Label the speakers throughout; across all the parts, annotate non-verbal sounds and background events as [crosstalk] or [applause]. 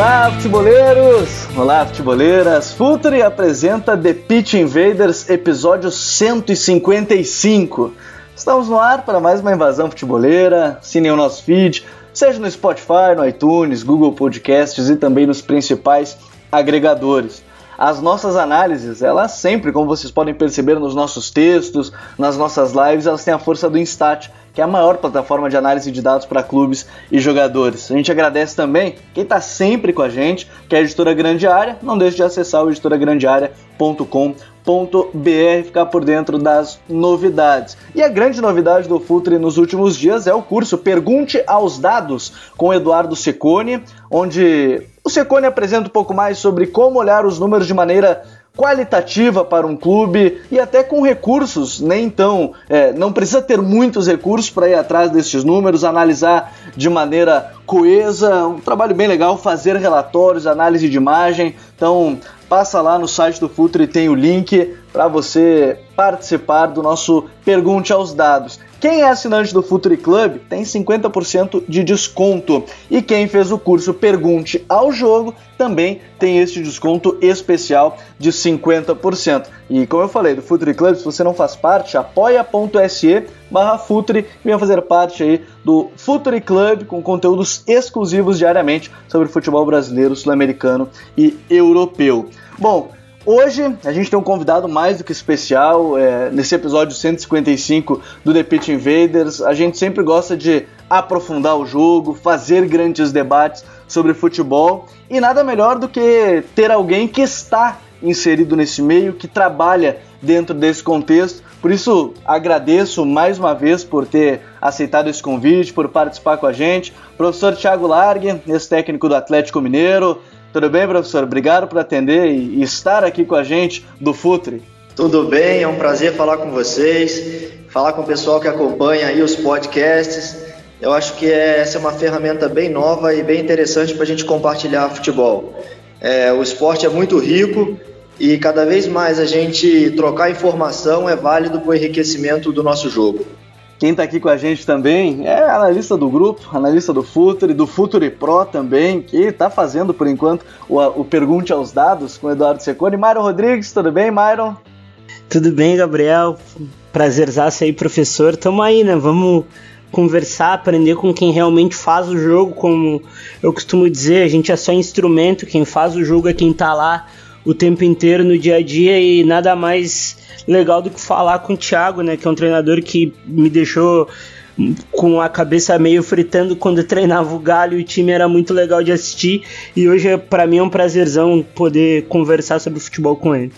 Speaker 1: Olá, futeboleiros! Olá, futeboleiras! Futuri apresenta The Pitch Invaders, episódio 155. Estamos no ar para mais uma invasão futeboleira. Assinem o nosso feed, seja no Spotify, no iTunes, Google Podcasts e também nos principais agregadores. As nossas análises, elas sempre, como vocês podem perceber nos nossos textos, nas nossas lives, elas têm a força do Instat, que é a maior plataforma de análise de dados para clubes e jogadores. A gente agradece também quem está sempre com a gente, que é a Editora Grande Área. Não deixe de acessar o editoragrandearea.com.br ficar por dentro das novidades. E a grande novidade do Futre nos últimos dias é o curso Pergunte aos Dados com Eduardo Secone, onde o Secone apresenta um pouco mais sobre como olhar os números de maneira qualitativa para um clube e até com recursos, nem então, é, não precisa ter muitos recursos para ir atrás desses números, analisar de maneira coesa, um trabalho bem legal, fazer relatórios, análise de imagem. Então, passa lá no site do Futre, tem o link para você participar do nosso Pergunte aos Dados. Quem é assinante do Futuri Club tem 50% de desconto. E quem fez o curso Pergunte ao Jogo também tem este desconto especial de 50%. E como eu falei do Futuri Club, se você não faz parte, apoia.se barra Futuri e venha fazer parte aí do Futuri Club com conteúdos exclusivos diariamente sobre futebol brasileiro, sul-americano e europeu. Bom, Hoje a gente tem um convidado mais do que especial. É, nesse episódio 155 do The Pitch Invaders, a gente sempre gosta de aprofundar o jogo, fazer grandes debates sobre futebol e nada melhor do que ter alguém que está inserido nesse meio, que trabalha dentro desse contexto. Por isso, agradeço mais uma vez por ter aceitado esse convite, por participar com a gente. Professor Thiago Largue, ex-técnico do Atlético Mineiro, tudo bem, professor? Obrigado por atender e estar aqui com a gente do Futre.
Speaker 2: Tudo bem, é um prazer falar com vocês, falar com o pessoal que acompanha aí os podcasts. Eu acho que essa é uma ferramenta bem nova e bem interessante para a gente compartilhar futebol. É, o esporte é muito rico e cada vez mais a gente trocar informação é válido para o enriquecimento do nosso jogo.
Speaker 1: Quem está aqui com a gente também é analista do grupo, analista do Futuri, do Futuri Pro também, que está fazendo por enquanto o, o, Pergunte aos Dados com o Eduardo Secone. Myron Rodrigues, tudo bem, Myron?
Speaker 3: Tudo bem, Gabriel. Prazerzaço aí, professor. Tamo aí, né? Vamos conversar, aprender com quem realmente faz o jogo, como eu costumo dizer, a gente é só instrumento, quem faz o jogo é quem tá lá o tempo inteiro no dia a dia e nada mais legal do que falar com o Thiago, né, que é um treinador que me deixou com a cabeça meio fritando quando treinava o Galho e o time era muito legal de assistir e hoje para mim é um prazerzão poder conversar sobre futebol com ele.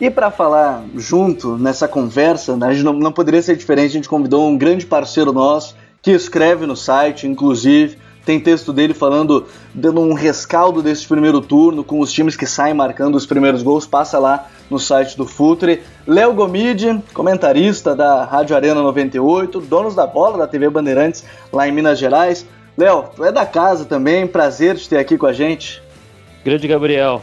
Speaker 1: E para falar junto nessa conversa, né, a gente não, não poderia ser diferente, a gente convidou um grande parceiro nosso que escreve no site, inclusive, tem texto dele falando, dando um rescaldo desse primeiro turno, com os times que saem marcando os primeiros gols. Passa lá no site do Futre. Léo Gomide, comentarista da Rádio Arena 98, donos da bola da TV Bandeirantes lá em Minas Gerais. Léo, tu é da casa também, prazer te ter aqui com a gente.
Speaker 4: Grande Gabriel,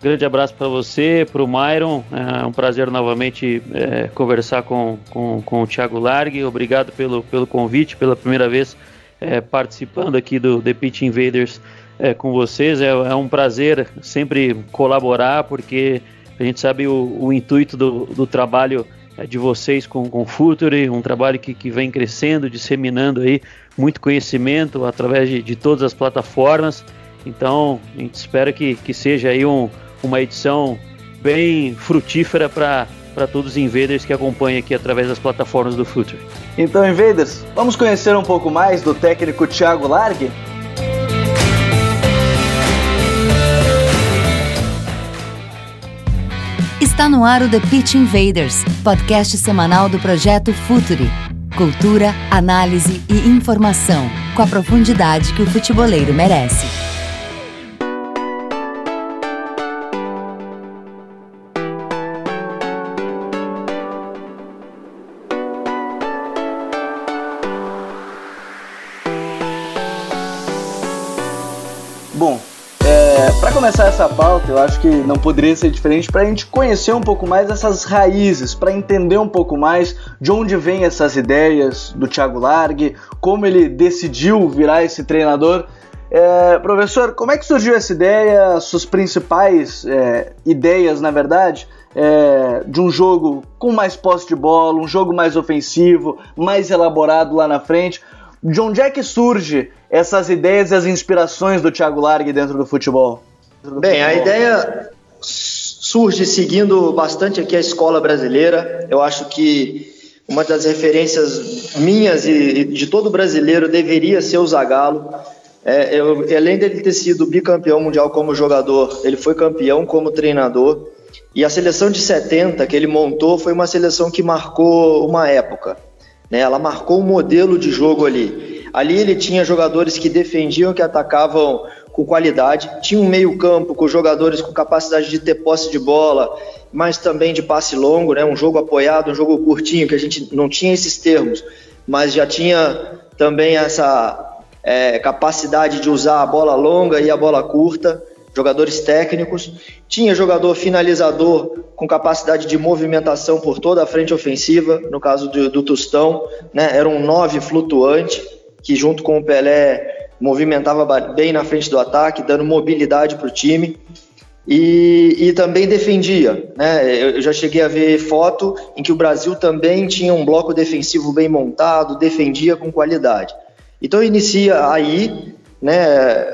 Speaker 4: grande abraço para você, para o Myron. É um prazer novamente é, conversar com, com, com o Thiago Largue. Obrigado pelo, pelo convite, pela primeira vez é, participando aqui do The Pitch Invaders é, com vocês. É, é, um prazer sempre colaborar, porque a gente sabe o, o intuito do, do trabalho é, de vocês com, o Futuri, um trabalho que, que vem crescendo, disseminando aí muito conhecimento através de, de todas as plataformas. Então, a gente espera que, que seja aí um, uma edição bem frutífera para para todos os invaders que acompanham aqui através das plataformas do Future.
Speaker 1: Então, invaders, vamos conhecer um pouco mais do técnico Thiago Largue?
Speaker 5: Está no ar o The Pitch Invaders, podcast semanal do projeto Futuri. Cultura, análise e informação, com a profundidade que o futeboleiro merece.
Speaker 1: Essa pauta, eu acho que não poderia ser diferente para a gente conhecer um pouco mais essas raízes, para entender um pouco mais de onde vêm essas ideias do Thiago Largue, como ele decidiu virar esse treinador. É, professor, como é que surgiu essa ideia, suas principais é, ideias, na verdade, é, de um jogo com mais posse de bola, um jogo mais ofensivo, mais elaborado lá na frente? De onde é que surge essas ideias e as inspirações do Thiago Largue dentro do futebol?
Speaker 2: Bem, a ideia surge seguindo bastante aqui a escola brasileira. Eu acho que uma das referências minhas e de todo brasileiro deveria ser o Zagallo. É, eu, além dele ter sido bicampeão mundial como jogador, ele foi campeão como treinador. E a seleção de 70 que ele montou foi uma seleção que marcou uma época. Né? Ela marcou um modelo de jogo ali. Ali ele tinha jogadores que defendiam, que atacavam com qualidade, tinha um meio-campo com jogadores com capacidade de ter posse de bola, mas também de passe longo, né? um jogo apoiado, um jogo curtinho, que a gente não tinha esses termos, mas já tinha também essa é, capacidade de usar a bola longa e a bola curta, jogadores técnicos. Tinha jogador finalizador com capacidade de movimentação por toda a frente ofensiva, no caso do, do Tostão, né? era um nove flutuante, que junto com o Pelé movimentava bem na frente do ataque, dando mobilidade para o time. E, e, também defendia. Né? Eu já cheguei a ver foto em que o Brasil também tinha um bloco defensivo bem montado, defendia com qualidade. Então inicia aí, né,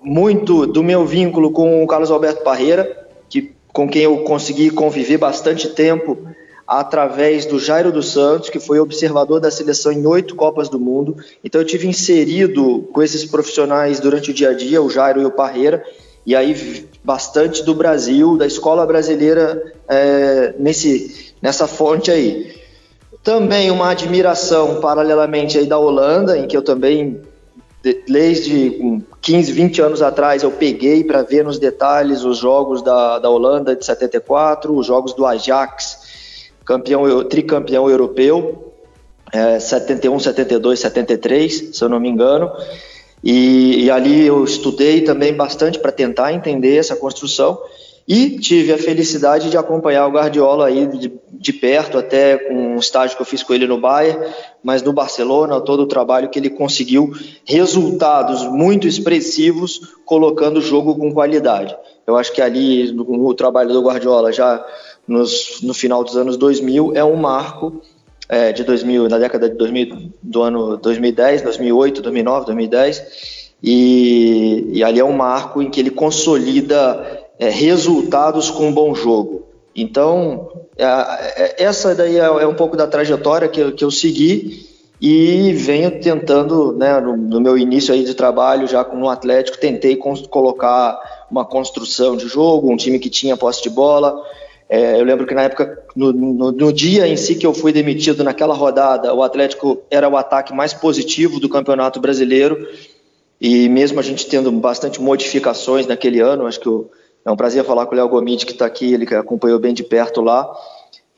Speaker 2: muito do meu vínculo com o Carlos Alberto Parreira, que, com quem eu consegui conviver bastante tempo através do Jairo dos Santos, que foi observador da seleção em oito Copas do Mundo. Então eu tive inserido com esses profissionais durante o dia a dia, o Jairo e o Parreira, e aí bastante do Brasil, da escola brasileira é, nesse, nessa fonte aí. Também uma admiração paralelamente aí da Holanda, em que eu também desde 15, 20 anos atrás eu peguei para ver nos detalhes os jogos da, da Holanda de 74, os jogos do Ajax campeão, tricampeão europeu, é, 71, 72, 73, se eu não me engano. E, e ali eu estudei também bastante para tentar entender essa construção e tive a felicidade de acompanhar o Guardiola aí de, de, perto, até com um estágio que eu fiz com ele no Bayern, mas no Barcelona, todo o trabalho que ele conseguiu, resultados muito expressivos, colocando o jogo com qualidade. Eu acho que ali, no trabalho do Guardiola, já nos, no final dos anos 2000 é um marco é, de 2000, na década de 2000, do ano 2010, 2008, 2009, 2010, e, e ali é um marco em que ele consolida é, resultados com um bom jogo. Então, é, é, essa daí é, é, um pouco da trajetória que, que eu segui e venho tentando, né, no, no, meu início aí de trabalho já com o Atlético, tentei colocar uma construção de jogo, um time que tinha posse de bola, é, eu lembro que na época, no, no, no, dia em si que eu fui demitido, naquela rodada, o Atlético era o ataque mais positivo do Campeonato Brasileiro. E mesmo a gente tendo bastante modificações naquele ano, acho que eu, é um prazer falar com o Léo Gomide, que está aqui, ele que acompanhou bem de perto lá.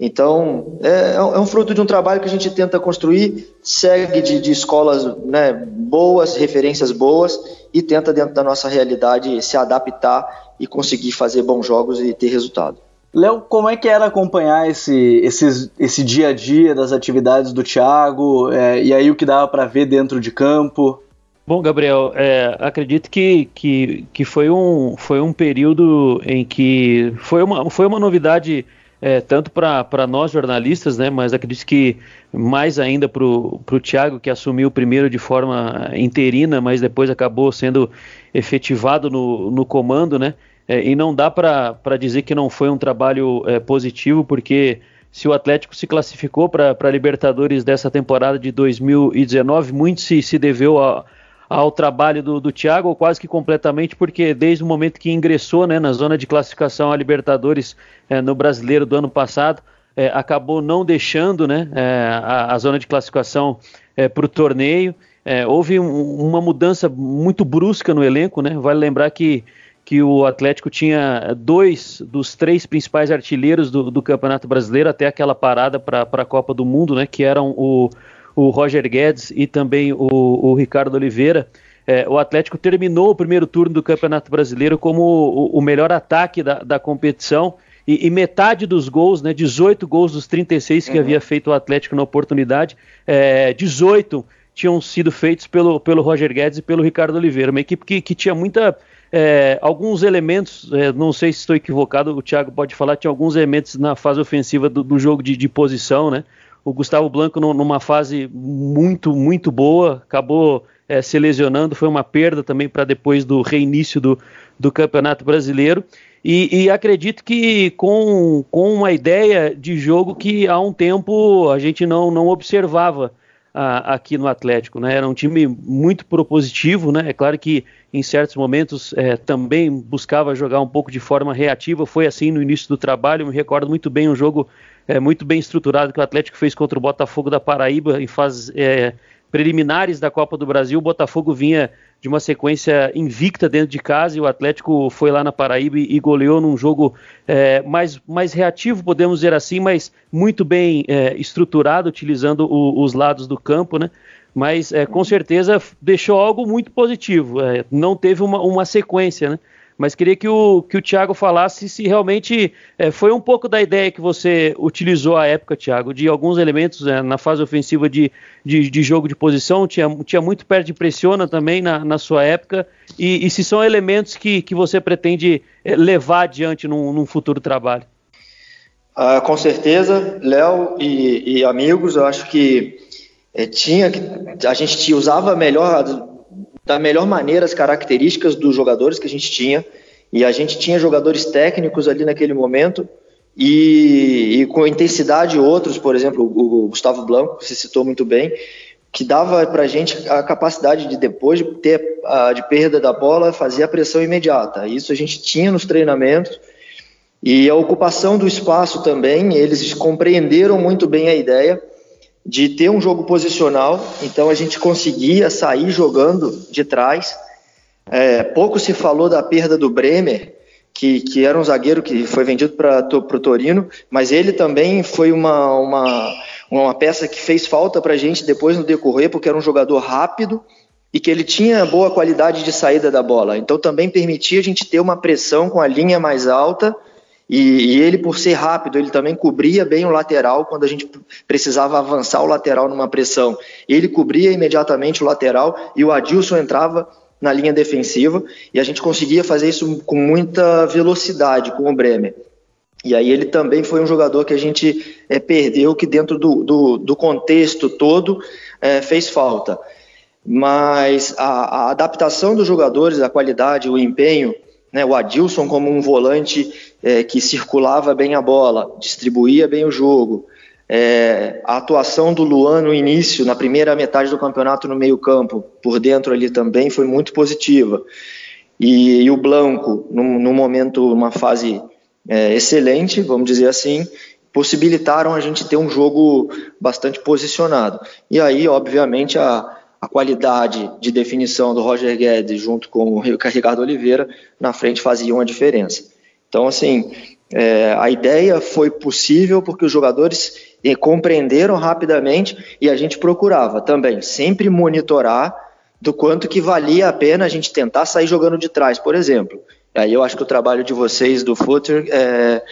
Speaker 2: Então, é, é, um fruto de um trabalho que a gente tenta construir, segue de, de escolas né, boas, referências boas, e tenta, dentro da nossa realidade, se adaptar e conseguir fazer bons jogos e ter resultado.
Speaker 1: Léo, como é que era acompanhar esse, esse, esse dia a dia das atividades do Thiago é, e aí o que dava para ver dentro de campo?
Speaker 4: Bom, Gabriel, é, acredito que, que, que foi, um, foi um período em que foi uma, foi uma novidade é, tanto para nós jornalistas, né, mas acredito que mais ainda para o Thiago, que assumiu primeiro de forma interina, mas depois acabou sendo efetivado no, no comando, né, é, e não dá para dizer que não foi um trabalho é, positivo, porque se o Atlético se classificou para a Libertadores dessa temporada de 2019, muito se, se deveu a, ao trabalho do, do Thiago, quase que completamente, porque desde o momento que ingressou né, na zona de classificação a Libertadores é, no brasileiro do ano passado, é, acabou não deixando né, é, a, a, zona de classificação é, para o torneio. É, houve um, uma mudança muito brusca no elenco, né? Vale lembrar que que o Atlético tinha dois dos três principais artilheiros do, do Campeonato Brasileiro até aquela parada para a Copa do Mundo, né, que eram o, o Roger Guedes e também o, o Ricardo Oliveira. é, o Atlético terminou o primeiro turno do Campeonato Brasileiro como o, o melhor ataque da, da competição e, e, metade dos gols, né, 18 gols dos 36 que uhum. havia feito o Atlético na oportunidade, é, 18 tinham sido feitos pelo, pelo Roger Guedes e pelo Ricardo Oliveira, uma equipe que, que tinha muita é, alguns elementos, é, não sei se estou equivocado, o Thiago pode falar, tinha alguns elementos na fase ofensiva do, do jogo de, de, posição, né? O Gustavo Blanco numa fase muito, muito boa, acabou é, se lesionando, foi uma perda também para depois do reinício do, do Campeonato Brasileiro. E, e, acredito que com, com uma ideia de jogo que há um tempo a gente não, não observava a, aqui no Atlético. Né? Era um time muito propositivo, né? é claro que em certos momentos é, também buscava jogar um pouco de forma reativa, foi assim no início do trabalho, me recordo muito bem um jogo é, muito bem estruturado que o Atlético fez contra o Botafogo da Paraíba em fases é, preliminares da Copa do Brasil, o Botafogo vinha de uma sequência invicta dentro de casa e o Atlético foi lá na Paraíba e, goleou num jogo é, mais, mais reativo, podemos dizer assim, mas muito bem é, estruturado, utilizando o, os lados do campo, né? Mas é, com certeza deixou algo muito positivo. É, não teve uma, uma sequência, né? Mas queria que o, que o Thiago falasse se realmente é, foi um pouco da ideia que você utilizou à época, Thiago, de alguns elementos é, na fase ofensiva de, de, de, jogo de posição, tinha, tinha muito perto de pressiona também na, na sua época, e, e, se são elementos que, que você pretende é, levar adiante num, num futuro trabalho.
Speaker 2: Ah, com certeza, Léo e, e, amigos, eu acho que é, tinha a gente usava melhor da melhor maneira as características dos jogadores que a gente tinha. E a gente tinha jogadores técnicos ali naquele momento e, e com intensidade outros, por exemplo, o, Gustavo Blanco, que se citou muito bem, que dava para a gente a capacidade de depois de ter a de perda da bola fazer a pressão imediata. Isso a gente tinha nos treinamentos e a ocupação do espaço também. Eles compreenderam muito bem a ideia de ter um jogo posicional, então a gente conseguia sair jogando de trás. É, pouco se falou da perda do Bremer, que, que era um zagueiro que foi vendido para o Torino, mas ele também foi uma, uma, uma peça que fez falta para a gente depois no decorrer, porque era um jogador rápido e que ele tinha boa qualidade de saída da bola. Então também permitia a gente ter uma pressão com a linha mais alta e, e, ele, por ser rápido, ele também cobria bem o lateral quando a gente precisava avançar o lateral numa pressão. Ele cobria imediatamente o lateral e o Adilson entrava na linha defensiva e a gente conseguia fazer isso com muita velocidade com o Bremer. E aí ele também foi um jogador que a gente é, perdeu, que dentro do, do, do contexto todo é, fez falta. Mas a, a adaptação dos jogadores, a qualidade, o empenho, né, o Adilson como um volante é, que circulava bem a bola, distribuía bem o jogo. É, a atuação do Luan no início, na primeira metade do campeonato no meio-campo, por dentro ali também foi muito positiva. E, e o Blanco, num, momento, uma fase é, excelente, vamos dizer assim, possibilitaram a gente ter um jogo bastante posicionado. E aí, obviamente, a, a qualidade de definição do Roger Guedes junto com o Ricardo Oliveira na frente faziam a diferença. Então, assim, é, a ideia foi possível porque os jogadores eh, compreenderam rapidamente e a gente procurava também sempre monitorar do quanto que valia a pena a gente tentar sair jogando de trás, por exemplo. Aí eu acho que o trabalho de vocês do Footer é,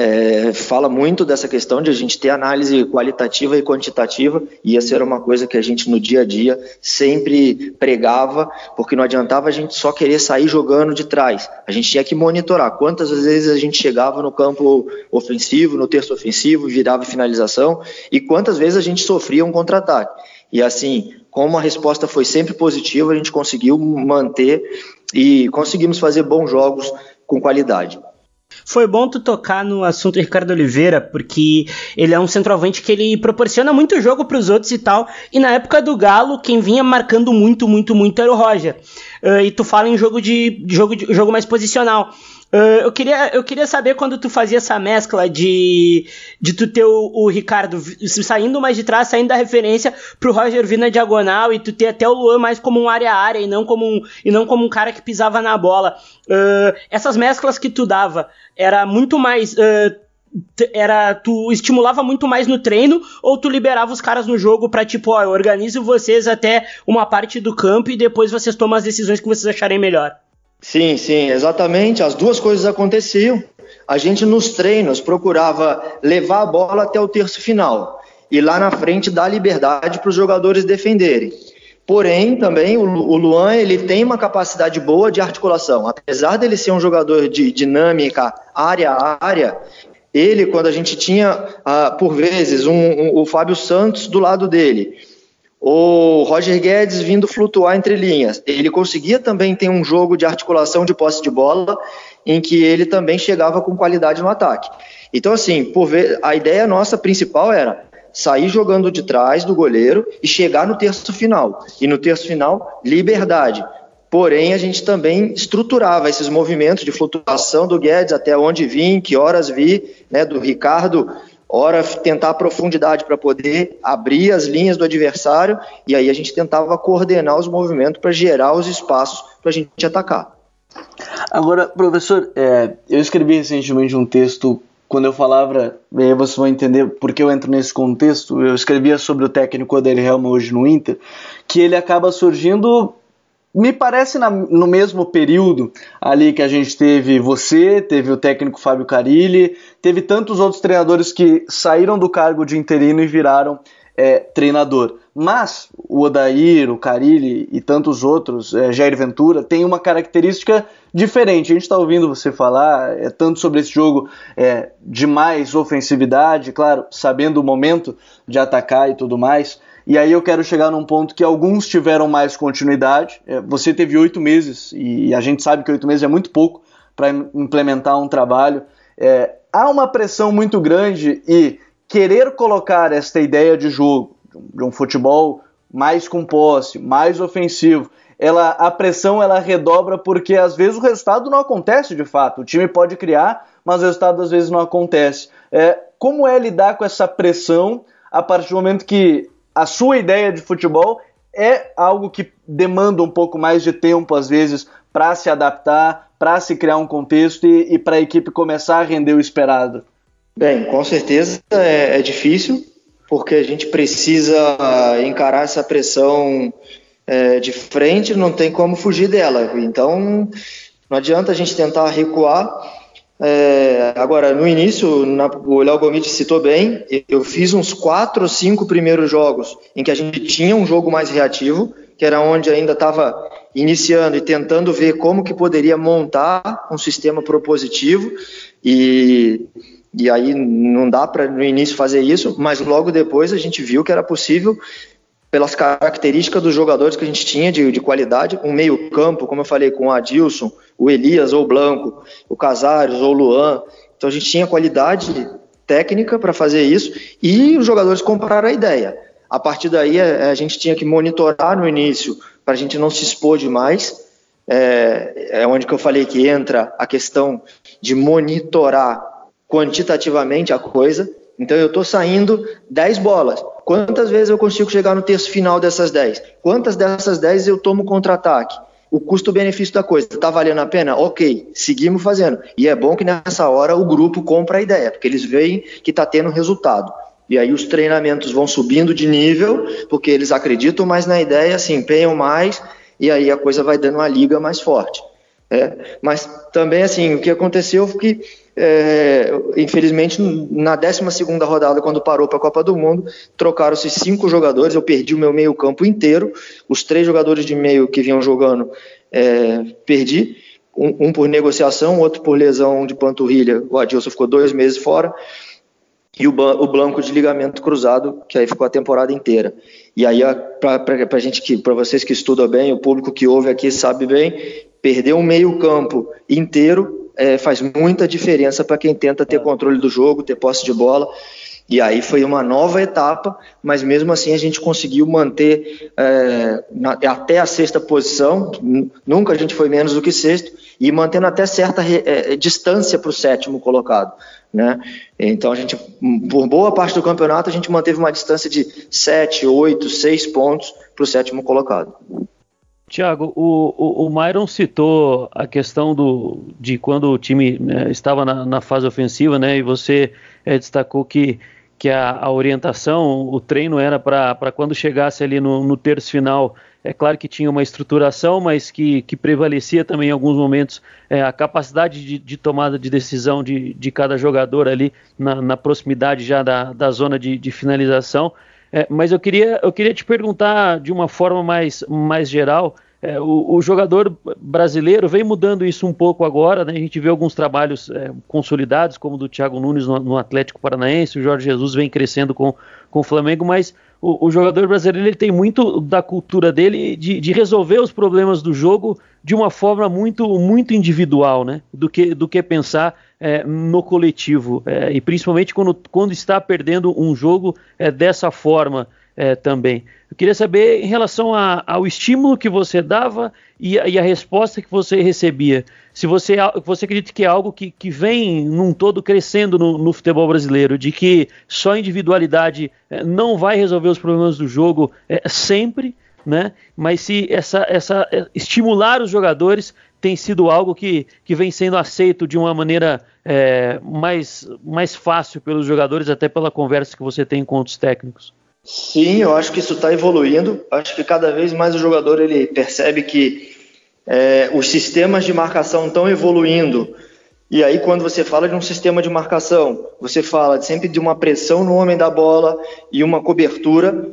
Speaker 2: é, fala muito dessa questão de a gente ter análise qualitativa e quantitativa, e ia ser uma coisa que a gente no dia a dia sempre pregava, porque não adiantava a gente só querer sair jogando de trás, a gente tinha que monitorar quantas vezes a gente chegava no campo ofensivo, no terço ofensivo, virava finalização, e quantas vezes a gente sofria um contra-ataque. E assim, como a resposta foi sempre positiva, a gente conseguiu manter e conseguimos fazer bons jogos com qualidade.
Speaker 3: Foi bom tu tocar no assunto Ricardo Oliveira, porque ele é um centroavante que ele proporciona muito jogo para os outros e tal. E na época do Galo, quem vinha marcando muito, muito, muito era o Roger. Uh, e tu fala em jogo de jogo, de, jogo mais posicional. Uh, eu, queria, eu queria saber quando tu fazia essa mescla de, de tu ter o, o, Ricardo saindo mais de trás, saindo da referência pro Roger vir na diagonal e tu ter até o Luan mais como um área-área e, não como um, e não como um cara que pisava na bola. Uh, essas mesclas que tu dava, era muito mais. Uh, era tu estimulava muito mais no treino ou tu liberava os caras no jogo para tipo, ó, eu organizo vocês até uma parte do campo e depois vocês tomam as decisões que vocês acharem melhor?
Speaker 2: Sim, sim, exatamente. As duas coisas aconteciam. A gente nos treinos procurava levar a bola até o terço final e lá na frente dar liberdade para os jogadores defenderem. Porém, também o Luan ele tem uma capacidade boa de articulação. Apesar dele ser um jogador de dinâmica área a área, ele, quando a gente tinha, ah, por vezes, um, um, o Fábio Santos do lado dele, o Roger Guedes vindo flutuar entre linhas, ele conseguia também ter um jogo de articulação de posse de bola em que ele também chegava com qualidade no ataque. Então, assim, por ver, a ideia nossa principal era sair jogando de trás do goleiro e chegar no terço final. E no terço final, liberdade. Porém, a gente também estruturava esses movimentos de flutuação do Guedes até onde vim, que horas vi, né, do Ricardo, hora tentar profundidade para poder abrir as linhas do adversário, e aí a gente tentava coordenar os movimentos para gerar os espaços para a gente atacar.
Speaker 1: Agora, professor, é, eu escrevi recentemente um texto quando eu falava, aí vocês vão entender por que eu entro nesse contexto, eu escrevia sobre o técnico Oder Helma hoje no Inter, que ele acaba surgindo, me parece na, no mesmo período ali que a gente teve você, teve o técnico Fábio Carilli, teve tantos outros treinadores que saíram do cargo de interino e viraram é, treinador. Mas o Odair, o Carilli e tantos outros, é, Jair Ventura, tem uma característica diferente. A gente está ouvindo você falar é, tanto sobre esse jogo é, de mais ofensividade, claro, sabendo o momento de atacar e tudo mais. E aí eu quero chegar num ponto que alguns tiveram mais continuidade. É, você teve oito meses e a gente sabe que oito meses é muito pouco para implementar um trabalho. É, há uma pressão muito grande e querer colocar esta ideia de jogo, de um futebol mais com posse, mais ofensivo, ela, a pressão ela redobra porque às vezes o resultado não acontece de fato. O time pode criar, mas o resultado às vezes não acontece. É, como é lidar com essa pressão a partir do momento que a sua ideia de futebol é algo que demanda um pouco mais de tempo, às vezes, para se adaptar, para se criar um contexto e, e para a equipe começar a render o esperado?
Speaker 2: Bem, com certeza é, é difícil, porque a gente precisa encarar essa pressão é, de frente, não tem como fugir dela. Então, não adianta a gente tentar recuar. É, agora, no início, na, o Léo Gomes citou bem, eu fiz uns quatro ou cinco primeiros jogos em que a gente tinha um jogo mais reativo, que era onde ainda estava iniciando e tentando ver como que poderia montar um sistema propositivo. E e aí não dá para no início fazer isso, mas logo depois a gente viu que era possível pelas características dos jogadores que a gente tinha de, de qualidade, um meio campo, como eu falei, com o Adilson, o Elias ou o Blanco, o Casares ou o Luan, então a gente tinha qualidade técnica para fazer isso e os jogadores compraram a ideia. A partir daí a, a gente tinha que monitorar no início para a gente não se expor demais, é, é onde que eu falei que entra a questão de monitorar quantitativamente a coisa. Então eu estou saindo 10 bolas. Quantas vezes eu consigo chegar no terço final dessas 10? Quantas dessas 10 eu tomo contra-ataque? O custo-benefício da coisa está valendo a pena? Ok, seguimos fazendo. E é bom que nessa hora o grupo compra a ideia, porque eles veem que está tendo resultado. E aí os treinamentos vão subindo de nível, porque eles acreditam mais na ideia, se empenham mais, e aí a coisa vai dando uma liga mais forte. É, mas também, assim, o que aconteceu foi que é, infelizmente, na 12 rodada, quando parou para a Copa do Mundo, trocaram-se cinco jogadores. Eu perdi o meu meio-campo inteiro. Os três jogadores de meio que vinham jogando, é, perdi. Um, um, por negociação, outro por lesão de panturrilha. O Adilson ficou dois meses fora. E o, o Blanco de ligamento cruzado, que aí ficou a temporada inteira. E aí, para gente que, para vocês que estudam bem, o público que ouve aqui sabe bem, perder um meio-campo inteiro é, faz muita diferença para quem tenta ter controle do jogo, ter posse de bola. E aí foi uma nova etapa, mas mesmo assim a gente conseguiu manter é, na, até a sexta posição, nunca a gente foi menos do que sexto, e mantendo até certa é, distância para o sétimo colocado. Né? Então a gente, por boa parte do campeonato, a gente manteve uma distância de 7, 8, 6 pontos para o sétimo colocado.
Speaker 4: Tiago, o, o, o Myron citou a questão do, de quando o time né, estava na, na, fase ofensiva, né? E você é, destacou que, que a, a, orientação, o treino era para quando chegasse ali no, no terço final. É claro que tinha uma estruturação, mas que, que prevalecia também em alguns momentos é, a capacidade de, de, tomada de decisão de, de cada jogador ali na, na proximidade já da, da zona de, de finalização. É, mas eu queria, eu queria te perguntar de uma forma mais, mais geral. É, o, o, jogador brasileiro vem mudando isso um pouco agora, né? A gente vê alguns trabalhos é, consolidados, como do Thiago Nunes no, no, Atlético Paranaense, o Jorge Jesus vem crescendo com, com o Flamengo, mas o, o jogador brasileiro ele tem muito da cultura dele de, de, resolver os problemas do jogo de uma forma muito, muito individual, né? Do que, do que pensar é, no coletivo. É, e principalmente quando, quando está perdendo um jogo é, dessa forma é, também. Eu queria saber em relação a, ao estímulo que você dava e, e, a resposta que você recebia. Se você, você acredita que é algo que, que vem num todo crescendo no, no futebol brasileiro, de que só individualidade é, não vai resolver os problemas do jogo é, sempre, né? Mas se essa, essa estimular os jogadores tem sido algo que, que vem sendo aceito de uma maneira é, mais, mais fácil pelos jogadores, até pela conversa que você tem com outros técnicos.
Speaker 2: Sim, eu acho que isso está evoluindo. Acho que cada vez mais o jogador ele percebe que é, os sistemas de marcação estão evoluindo. E aí, quando você fala de um sistema de marcação, você fala sempre de uma pressão no homem da bola e uma cobertura,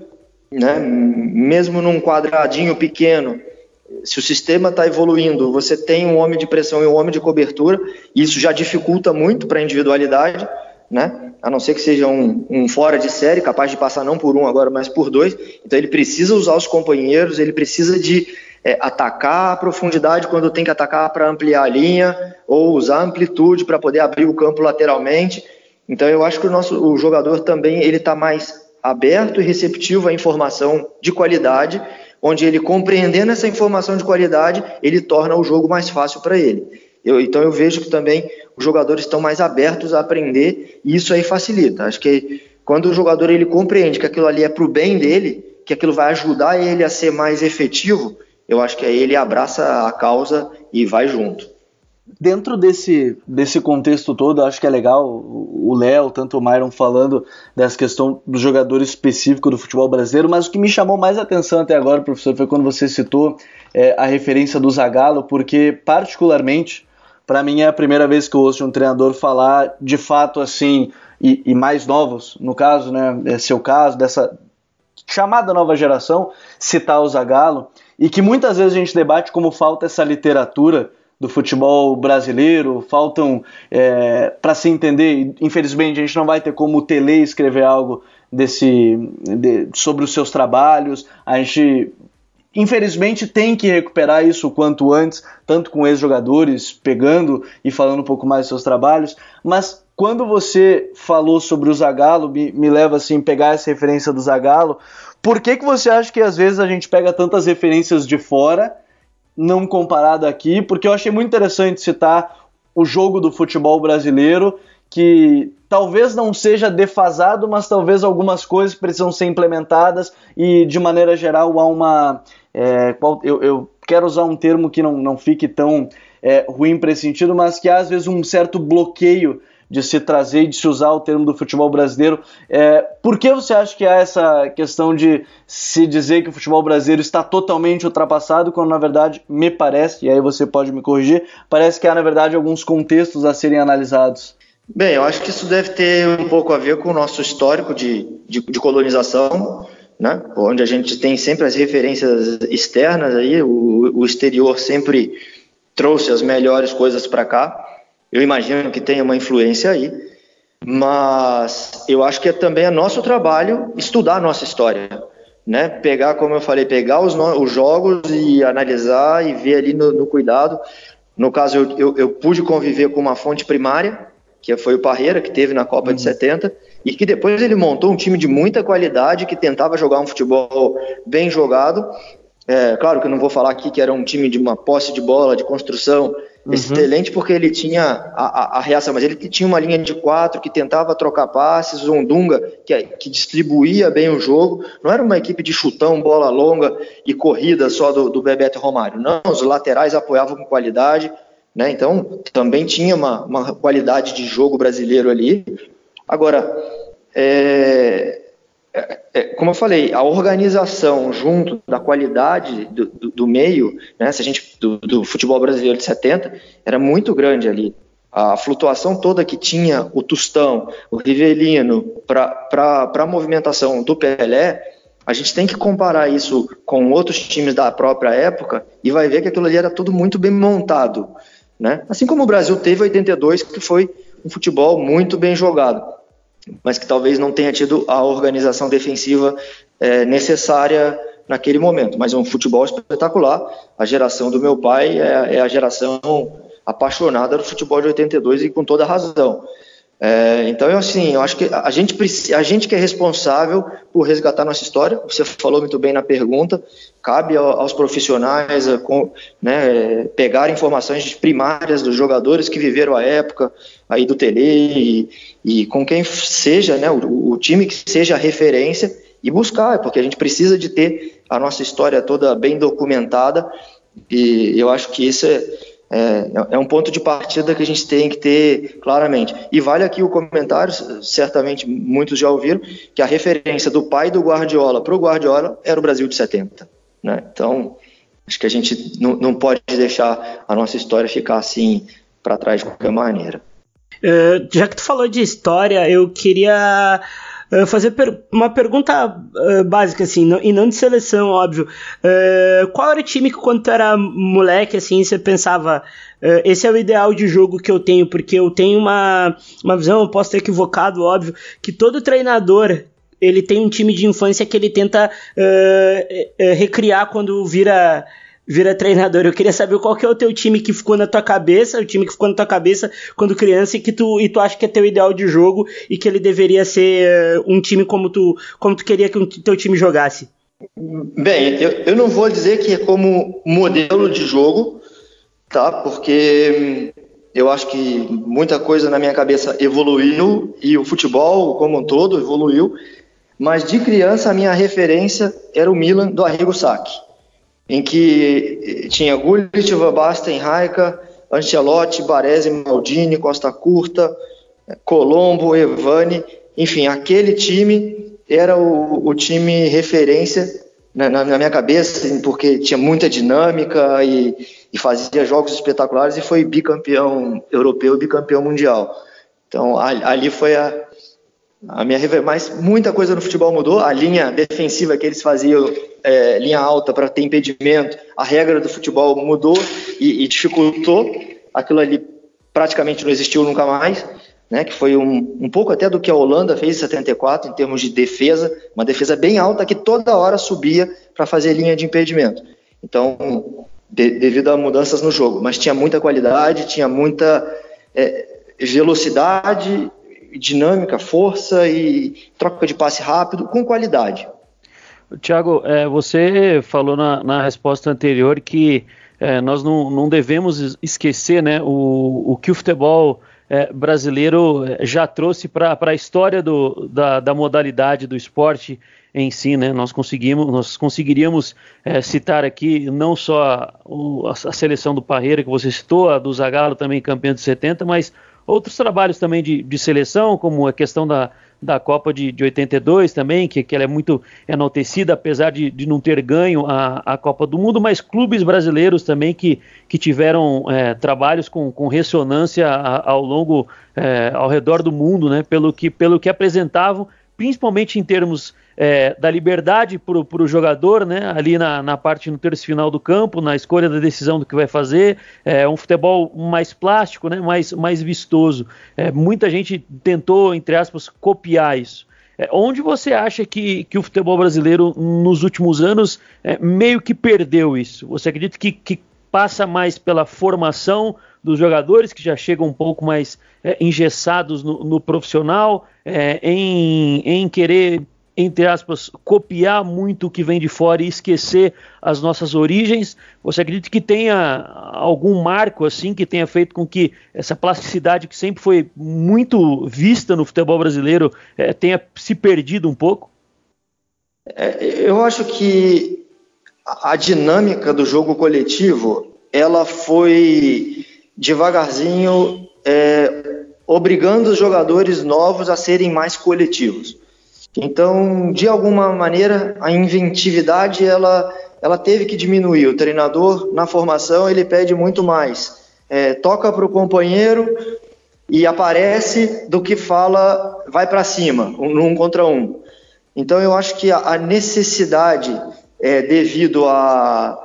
Speaker 2: né? mesmo num quadradinho pequeno. Se o sistema está evoluindo, você tem um homem de pressão e um homem de cobertura, isso já dificulta muito para a individualidade né? A não ser que seja um, um, fora de série, capaz de passar não por um agora, mas por dois. Então ele precisa usar os companheiros, ele precisa de é, atacar a profundidade quando tem que atacar para ampliar a linha, ou usar amplitude para poder abrir o campo lateralmente. Então eu acho que o nosso o jogador também ele está mais aberto e receptivo à informação de qualidade, onde ele compreendendo essa informação de qualidade, ele torna o jogo mais fácil para ele. Eu, então eu vejo que também os jogadores estão mais abertos a aprender e isso aí facilita. Acho que quando o jogador ele compreende que aquilo ali é para o bem dele, que aquilo vai ajudar ele a ser mais efetivo, eu acho que aí ele abraça a causa e vai junto.
Speaker 1: Dentro desse, desse contexto todo, acho que é legal o Léo, tanto o Myron falando dessa questão do jogador específico do futebol brasileiro, mas o que me chamou mais atenção até agora, professor, foi quando você citou é, a referência do Zagallo, porque particularmente para mim é a primeira vez que eu ouço um treinador falar de fato assim, e, e mais novos, no caso, né, é seu caso, dessa chamada nova geração, citar o Zagallo, e que muitas vezes a gente debate como falta essa literatura do futebol brasileiro, faltam é, para se entender. Infelizmente, a gente não vai ter como o Tele escrever algo desse de, sobre os seus trabalhos. A gente Infelizmente tem que recuperar isso o quanto antes, tanto com ex-jogadores pegando e falando um pouco mais dos seus trabalhos, mas quando você falou sobre o Zagallo, me, me leva assim pegar essa referência do Zagallo, por que, que você acha que às vezes a gente pega tantas referências de fora, não comparado aqui? Porque eu achei muito interessante citar o jogo do futebol brasileiro, que talvez não seja defasado, mas talvez algumas coisas precisam ser implementadas e de maneira geral há uma é, eu, eu, quero usar um termo que não, não fique tão é, ruim para esse sentido, mas que há às vezes um certo bloqueio de se trazer e de se usar o termo do futebol brasileiro. É, por que você acha que há essa questão de se dizer que o futebol brasileiro está totalmente ultrapassado, quando na verdade me parece, e aí você pode me corrigir, parece que há na verdade alguns contextos a serem analisados?
Speaker 2: Bem, eu acho que isso deve ter um pouco a ver com o nosso histórico de, de, de colonização né? onde a gente tem sempre as referências externas aí, o, o exterior sempre trouxe as melhores coisas para cá. Eu imagino que tenha uma influência aí, mas eu acho que é também é nosso trabalho estudar a nossa história, né? Pegar, como eu falei, pegar os, os jogos e analisar e ver ali no, no cuidado. No caso, eu, eu, eu, pude conviver com uma fonte primária, que foi o Parreira, que teve na Copa uhum. de 70, e que depois ele montou um time de muita qualidade que tentava jogar um futebol bem jogado. É, claro que eu não vou falar aqui que era um time de uma posse de bola, de construção, Uhum. Excelente porque ele tinha a, a, a, reação, mas ele tinha uma linha de quatro que tentava trocar passes, o Dunga que, que distribuía bem o jogo. Não era uma equipe de chutão, bola longa e corrida só do, do Bebeto Romário. Não, os laterais apoiavam com qualidade, né? Então também tinha uma, uma qualidade de jogo brasileiro ali. Agora, é, é, é, como eu falei, a organização junto da qualidade do, do, do meio, né, se a gente do, do, futebol brasileiro de 70, era muito grande ali. A flutuação toda que tinha o Tostão, o Rivelino, para a movimentação do Pelé, a gente tem que comparar isso com outros times da própria época e vai ver que aquilo ali era tudo muito bem montado. Né? Assim como o Brasil teve 82, que foi um futebol muito bem jogado mas que talvez não tenha tido a organização defensiva é, necessária naquele momento. Mas um futebol espetacular. A geração do meu pai é, é, a geração apaixonada do futebol de 82 e com toda razão. É, então, eu, assim, eu acho que a gente, a gente que é responsável por resgatar nossa história, você falou muito bem na pergunta, cabe aos profissionais com, né, pegar informações primárias dos jogadores que viveram a época aí do Tele e, e com quem seja, né, o, o time que seja a referência e buscar, porque a gente precisa de ter a nossa história toda bem documentada e eu acho que isso é é, é, um ponto de partida que a gente tem que ter claramente. E vale aqui o comentário, certamente muitos já ouviram, que a referência do pai do Guardiola para o Guardiola era o Brasil de 70. Né? Então, acho que a gente não, não pode deixar a nossa história ficar assim para trás de qualquer maneira.
Speaker 3: Uh, já que tu falou de história, eu queria uh, fazer per uma pergunta uh, básica, assim, não, e não de seleção, óbvio. Uh, qual era o time que, quando tu era moleque, assim, você pensava, esse é o ideal de jogo que eu tenho, porque eu tenho uma, uma visão, eu posso ter equivocado, óbvio, que todo treinador ele tem um time de infância que ele tenta recriar quando vira vira treinador. Eu queria saber qual que é o teu time que ficou na tua cabeça, o time que ficou na tua cabeça quando criança e que tu, e tu acha que é teu ideal de jogo e que ele deveria ser uh, um time como tu, como tu queria que o teu time jogasse.
Speaker 2: Bem, eu, eu não vou dizer que é como modelo de jogo, tá? Porque hum, eu acho que muita coisa na minha cabeça evoluiu e o futebol como um todo evoluiu, mas de criança a minha referência era o Milan do Arrigo Sacchi em que tinha Gullit, Van Basten, Ancelotti, Baresi, Maldini, Costa Curta, Colombo, Evani, enfim, aquele time era o, o time referência na, na, minha cabeça, porque tinha muita dinâmica e, e, fazia jogos espetaculares e foi bicampeão europeu e bicampeão mundial. Então ali foi a, a minha mas muita coisa no futebol mudou. A linha defensiva que eles faziam, é, linha alta para ter impedimento, a regra do futebol mudou e, e, dificultou. Aquilo ali praticamente não existiu nunca mais, né? Que foi um, um pouco até do que a Holanda fez em 74 em termos de defesa, uma defesa bem alta que toda hora subia para fazer linha de impedimento. Então, de, devido a mudanças no jogo, mas tinha muita qualidade, tinha muita é, velocidade dinâmica, força e troca de passe rápido com qualidade.
Speaker 4: Tiago, é, você falou na, na, resposta anterior que é, nós não, não, devemos esquecer né, o, o que o futebol é, brasileiro é, já trouxe para a história do, da, da, modalidade do esporte em si, né? Nós conseguimos, nós conseguiríamos é, citar aqui não só o, a, seleção do Parreira que você citou, a do Zagallo também campeão de 70, mas outros trabalhos também de, de seleção, como a questão da, da Copa de, de 82 também, que, que ela é muito enaltecida, apesar de, de não ter ganho a, a Copa do Mundo, mas clubes brasileiros também que, que tiveram é, trabalhos com, com ressonância ao longo, é, ao redor do mundo, né, pelo, que, pelo que apresentavam, principalmente em termos é, da liberdade para o jogador, né, ali na, na parte no terço final do campo, na escolha da decisão do que vai fazer, é um futebol mais plástico, né, mais, mais vistoso. É, muita gente tentou, entre aspas, copiar isso. É, onde você acha que, que o futebol brasileiro, nos últimos anos, é, meio que perdeu isso? Você acredita que, que passa mais pela formação dos jogadores que já chegam um pouco mais é, engessados no, no profissional, é, em, em querer entre aspas, copiar muito o que vem de fora e esquecer as nossas origens? Você acredita que tenha algum marco assim que tenha feito com que essa plasticidade que sempre foi muito vista no futebol brasileiro é, tenha se perdido um pouco?
Speaker 2: É, eu acho que a dinâmica do jogo coletivo ela foi devagarzinho é, obrigando os jogadores novos a serem mais coletivos. Então, de alguma maneira, a inventividade ela, ela teve que diminuir. O treinador, na formação, ele pede muito mais. É, toca para o companheiro e aparece do que fala, vai para cima, um, contra um. Então, eu acho que a, necessidade, é, devido à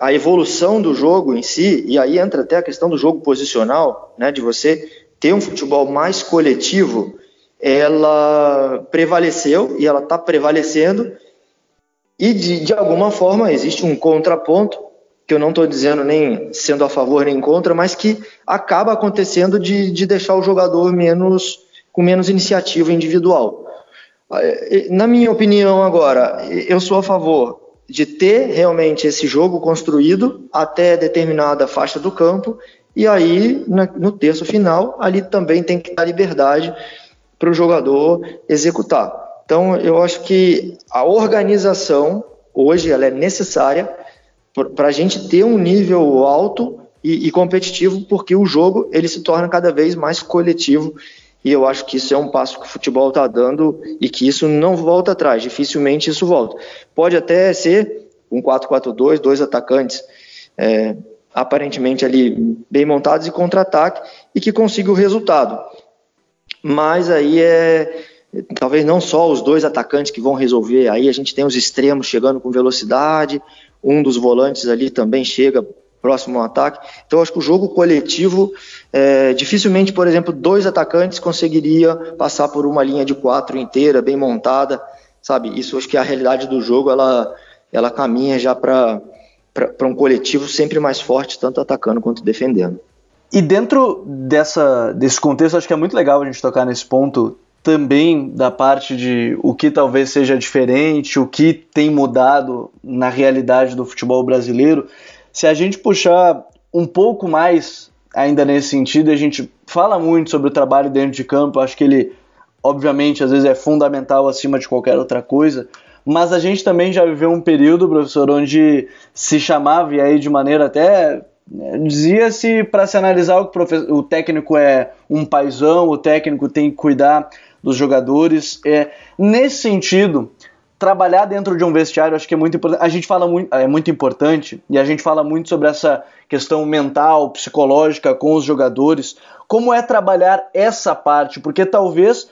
Speaker 2: a, a evolução do jogo em si, e aí entra até a questão do jogo posicional, né, de você ter um futebol mais coletivo, ela prevaleceu e ela está prevalecendo. E de, de alguma forma existe um contraponto, que eu não estou dizendo nem sendo a favor nem contra, mas que acaba acontecendo de, de deixar o jogador menos com menos iniciativa individual. Na minha opinião, agora, eu sou a favor de ter realmente esse jogo construído até determinada faixa do campo, e aí, no terço final, ali também tem que dar liberdade para o jogador executar. Então, eu acho que a organização hoje ela é necessária para a gente ter um nível alto e, e, competitivo, porque o jogo ele se torna cada vez mais coletivo. E eu acho que isso é um passo que o futebol está dando e que isso não volta atrás, dificilmente isso volta. Pode até ser um 4-4-2, dois atacantes é, aparentemente ali bem montados e contra-ataque e que consiga o resultado mas aí é talvez não só os dois atacantes que vão resolver, aí a gente tem os extremos chegando com velocidade, um dos volantes ali também chega próximo ao ataque. Então acho que o jogo coletivo, é, dificilmente, por exemplo, dois atacantes conseguiria passar por uma linha de quatro inteira, bem montada, sabe? Isso acho que a realidade do jogo ela, ela caminha já para um coletivo sempre mais forte, tanto atacando quanto defendendo.
Speaker 1: E dentro dessa, desse contexto, acho que é muito legal a gente tocar nesse ponto também da parte de o que talvez seja diferente, o que tem mudado na realidade do futebol brasileiro. Se a gente puxar um pouco mais ainda nesse sentido, a gente fala muito sobre o trabalho dentro de campo, acho que ele, obviamente, às vezes é fundamental acima de qualquer outra coisa, mas a gente também já viveu um período, professor, onde se chamava, e aí de maneira até Dizia-se para se analisar o, o técnico é um paizão, o técnico tem que cuidar dos jogadores. É, nesse sentido, trabalhar dentro de um vestiário acho que é muito importante. A gente fala muito, é muito importante e a gente fala muito sobre essa questão mental, psicológica com os jogadores. Como é trabalhar essa parte? Porque talvez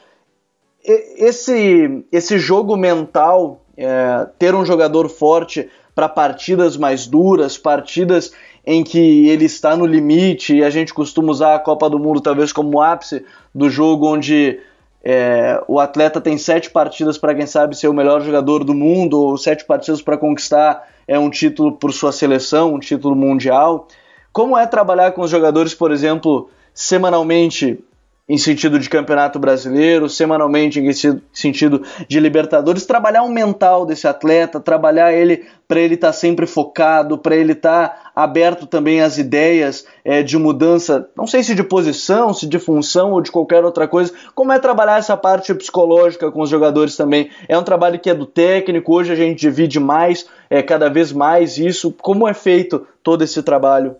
Speaker 1: esse, esse jogo mental, é, ter um jogador forte para partidas mais duras, partidas em que ele está no limite, e a gente costuma usar a Copa do Mundo talvez como ápice do jogo onde é, o atleta tem sete partidas para quem sabe ser o melhor jogador do mundo, ou sete partidas para conquistar é um título por sua seleção, um título mundial. Como é trabalhar com os jogadores, por exemplo, semanalmente em sentido de campeonato brasileiro, semanalmente em sentido de Libertadores, trabalhar o mental desse atleta, trabalhar ele para ele estar tá sempre focado, para ele estar tá aberto também às ideias é, de mudança, não sei se de posição, se de função ou de qualquer outra coisa. Como é trabalhar essa parte psicológica com os jogadores também? É um trabalho que é do técnico, hoje a gente divide mais, é, cada vez mais isso. Como é feito todo esse trabalho?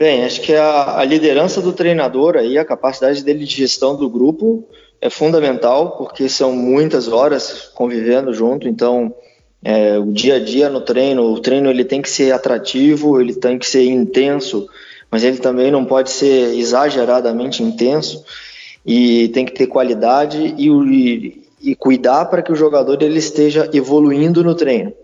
Speaker 2: Bem, acho que a, a, liderança do treinador aí, a capacidade dele de gestão do grupo é fundamental, porque são muitas horas convivendo junto, então é, o dia a dia no treino, o treino ele tem que ser atrativo, ele tem que ser intenso, mas ele também não pode ser exageradamente intenso e tem que ter qualidade e, e, e cuidar para que o jogador ele esteja evoluindo no treino.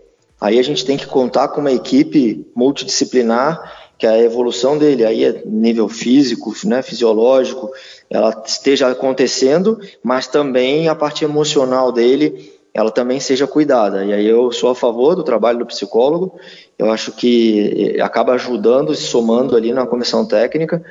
Speaker 2: Aí a gente tem que contar com uma equipe multidisciplinar que a evolução dele aí é nível físico, né, fisiológico, ela esteja acontecendo, mas também a parte emocional dele, ela também seja cuidada. E aí eu sou a favor do trabalho do psicólogo. Eu acho que acaba ajudando, se somando ali na comissão técnica.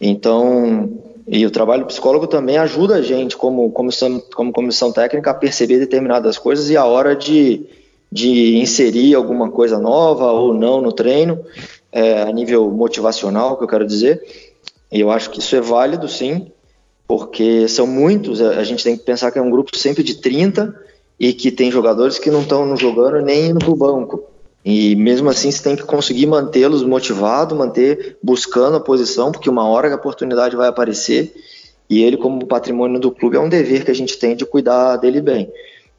Speaker 2: Então, E o trabalho psicólogo também ajuda a gente, como comissão, como comissão técnica, a perceber determinadas coisas e a hora de, de inserir alguma coisa nova ou não no treino, é, a nível motivacional, que eu quero dizer. E eu acho que isso é válido, sim, porque são muitos, a gente tem que pensar que é um grupo sempre de 30 e que tem jogadores que não estão jogando nem indo para o banco. E mesmo assim você tem que conseguir mantê-los motivados, manter buscando a posição, porque uma hora a oportunidade vai aparecer e ele, como patrimônio do clube, é um dever que a gente tem de cuidar dele bem.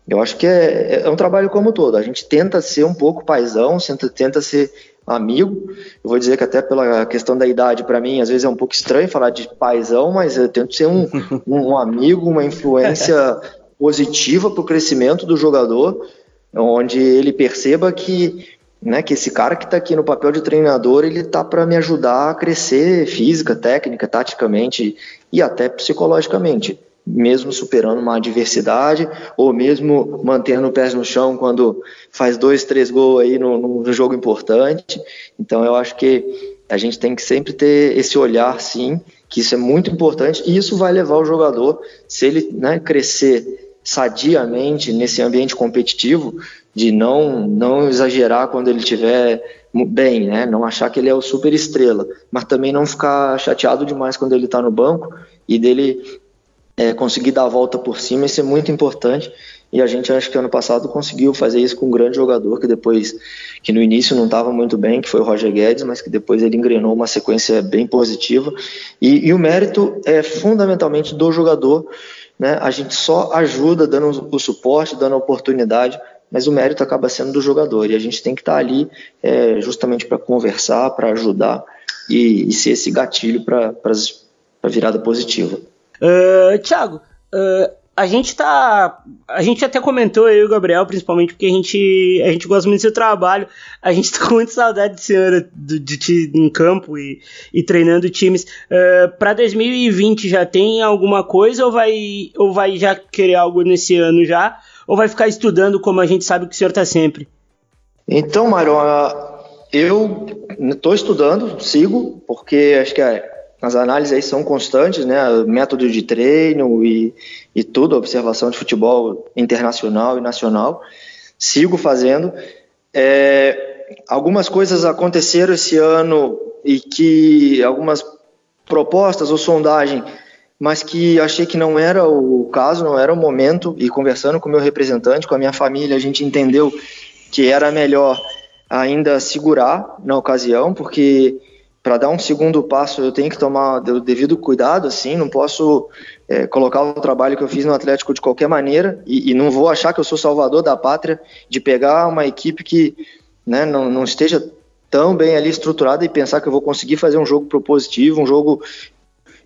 Speaker 2: Eu acho que é, é um trabalho como todo. A gente tenta ser um pouco paisão, tenta ser amigo. Eu vou dizer que até pela questão da idade, para mim, às vezes é um pouco estranho falar de paisão, mas eu tento ser [laughs] um, um amigo, uma influência positiva para o crescimento do jogador, onde ele perceba que né, que esse cara que está aqui no papel de treinador, ele tá para me ajudar a crescer física, técnica, taticamente e até psicologicamente, mesmo superando uma adversidade ou mesmo mantendo o pés no chão quando faz dois, três gols aí no, no jogo importante. Então eu acho que a gente tem que sempre ter esse olhar, sim, que isso é muito importante e isso vai levar o jogador, se ele né, crescer sadiamente nesse ambiente competitivo, de não não exagerar quando ele estiver bem, né? Não achar que ele é o super estrela, mas também não ficar chateado demais quando ele está no banco e dele é, conseguir dar a volta por cima, isso é muito importante. E a gente acho que ano passado conseguiu fazer isso com um grande jogador que depois, que no início não estava muito bem, que foi o Roger Guedes, mas que depois ele engrenou uma sequência bem positiva. E, e o mérito é fundamentalmente do jogador. Né? A gente só ajuda dando o suporte, dando a oportunidade mas o mérito acaba sendo do jogador e a gente tem que estar ali é, justamente para conversar, para ajudar e, e, ser esse gatilho para a virada positiva.
Speaker 3: Uh, Thiago, uh, a gente tá. A gente até comentou, eu e o Gabriel, principalmente, porque a gente, a gente gosta muito do seu trabalho. A gente [laughs] tá com muita saudade de senhora de ti em campo e, e treinando times. Uh, para 2020 já tem alguma coisa ou vai, ou vai já querer algo nesse ano já? ou vai ficar estudando como a gente sabe que o senhor está sempre?
Speaker 2: Então, Mário, eu estou estudando, sigo, porque acho que as análises aí são constantes, né? Método de treino e, e tudo, observação de futebol internacional e nacional. Sigo fazendo. É, algumas coisas aconteceram esse ano e que algumas propostas ou sondagem mas que achei que não era o caso, não era o momento, e conversando com meu representante, com a minha família, a gente entendeu que era melhor ainda segurar na ocasião, porque para dar um segundo passo eu tenho que tomar o devido cuidado, assim, não posso é, colocar o trabalho que eu fiz no Atlético de qualquer maneira, e, e, não vou achar que eu sou salvador da pátria de pegar uma equipe que né, não, não esteja tão bem ali estruturada e pensar que eu vou conseguir fazer um jogo propositivo, um jogo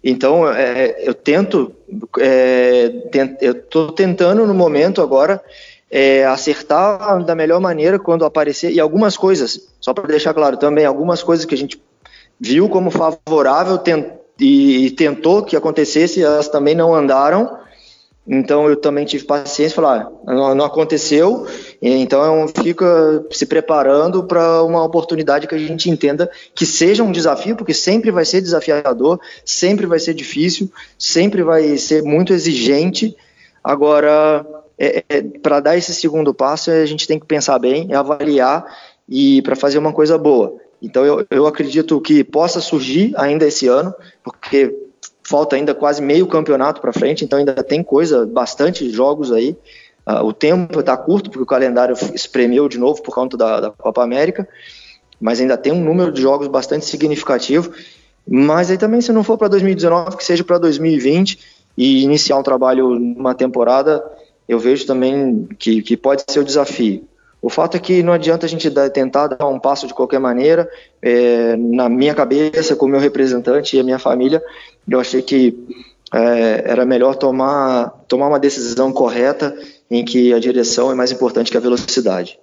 Speaker 2: então, é, eu tento, é, tent, eu estou tentando no momento agora é, acertar da melhor maneira quando aparecer, e algumas coisas, só para deixar claro também, algumas coisas que a gente viu como favorável e, tentou que acontecesse, elas também não andaram, então eu também tive paciência, falar, ah, não, não, aconteceu, então fica se preparando para uma oportunidade que a gente entenda que seja um desafio, porque sempre vai ser desafiador, sempre vai ser difícil, sempre vai ser muito exigente. Agora, é, é, para dar esse segundo passo, a gente tem que pensar bem, avaliar e para fazer uma coisa boa. Então eu, eu acredito que possa surgir ainda esse ano, porque falta ainda quase meio campeonato para frente, então ainda tem coisa, bastante jogos aí. Uh, o tempo está curto, porque o calendário espremeu de novo por conta da, da, Copa América, mas ainda tem um número de jogos bastante significativo. Mas aí também, se não for para 2019, que seja para 2020 e iniciar um trabalho numa temporada, eu vejo também que, que pode ser o desafio. O fato é que não adianta a gente dar, tentar dar um passo de qualquer maneira. É, na minha cabeça, com o meu representante e a minha família, eu achei que é, era melhor tomar, tomar uma decisão correta em que a direção é mais importante que a velocidade.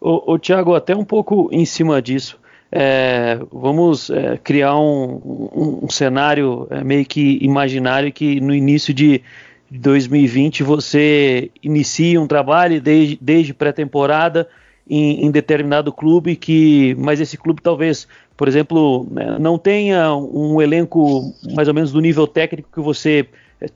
Speaker 4: O, o Tiago, até um pouco em cima disso, é, vamos é, criar um, um, um cenário é, meio que imaginário que no início de 2020 você inicia um trabalho desde, desde pré-temporada em, em, determinado clube que, mas esse clube talvez, por exemplo, né, não tenha um elenco mais ou menos do nível técnico que você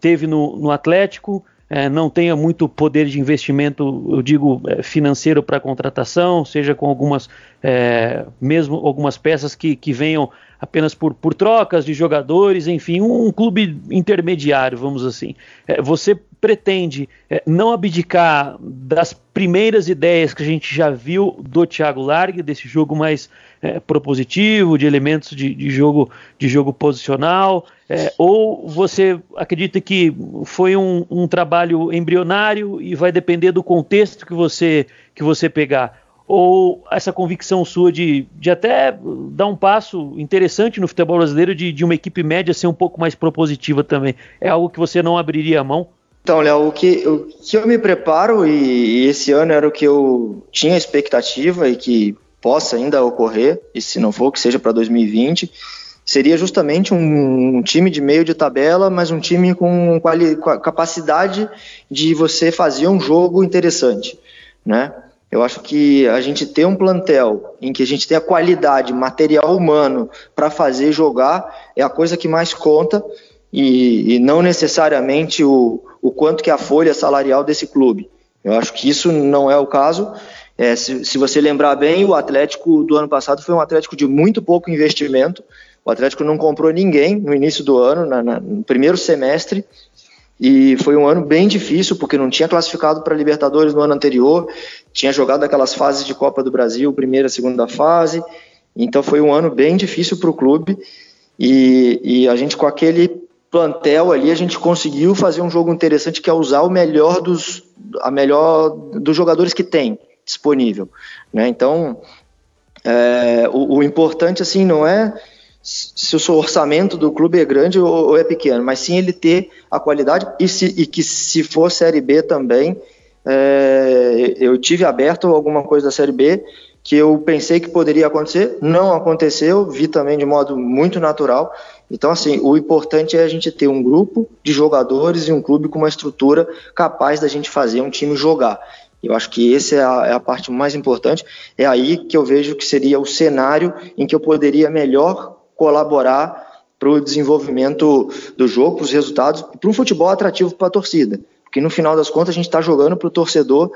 Speaker 4: teve no, no Atlético, é, não tenha muito poder de investimento, eu digo, é, financeiro para contratação, seja com algumas, é, mesmo algumas peças que, que venham apenas por, por trocas de jogadores, enfim, um, um clube intermediário, vamos assim. É, você pretende é, não abdicar das primeiras ideias que a gente já viu do Thiago Largue, desse jogo mais é, propositivo, de elementos de, de, jogo, de jogo posicional, é, ou você acredita que foi um, um trabalho embrionário e vai depender do contexto que você, que você pegar? ou essa convicção sua de, de até dar um passo interessante no futebol brasileiro de, de uma equipe média ser um pouco mais propositiva também? É algo que você não abriria a mão?
Speaker 2: Então, Léo, o que, o que eu me preparo, e, e esse ano era o que eu tinha expectativa e que possa ainda ocorrer, e se não for, que seja para 2020, seria justamente um, um, time de meio de tabela, mas um time com, quali, capacidade de você fazer um jogo interessante, né? Eu acho que a gente ter um plantel em que a gente tem a qualidade, material humano para fazer jogar é a coisa que mais conta e, e não necessariamente o, o quanto que é a folha salarial desse clube. Eu acho que isso não é o caso. É, se, se, você lembrar bem, o Atlético do ano passado foi um Atlético de muito pouco investimento. O Atlético não comprou ninguém no início do ano, na, na, no primeiro semestre, e foi um ano bem difícil, porque não tinha classificado para Libertadores no ano anterior, tinha jogado aquelas fases de Copa do Brasil, primeira, segunda fase. Então foi um ano bem difícil para o clube. E, e, a gente, com aquele plantel ali, a gente conseguiu fazer um jogo interessante, que é usar o melhor dos, a melhor dos jogadores que tem disponível. Né? Então, é, o, o importante assim não é se o orçamento do clube é grande ou, ou, é pequeno, mas sim ele ter a qualidade e, se, e que se for Série B também, é, eu tive aberto alguma coisa da Série B que eu pensei que poderia acontecer, não aconteceu, vi também de modo muito natural. Então, assim, o importante é a gente ter um grupo de jogadores e um clube com uma estrutura capaz da gente fazer um time jogar. Eu acho que essa é a, é a parte mais importante. É aí que eu vejo que seria o cenário em que eu poderia melhor colaborar para o desenvolvimento do jogo, para os resultados para um futebol atrativo para a torcida. Porque no final das contas a gente está jogando para o torcedor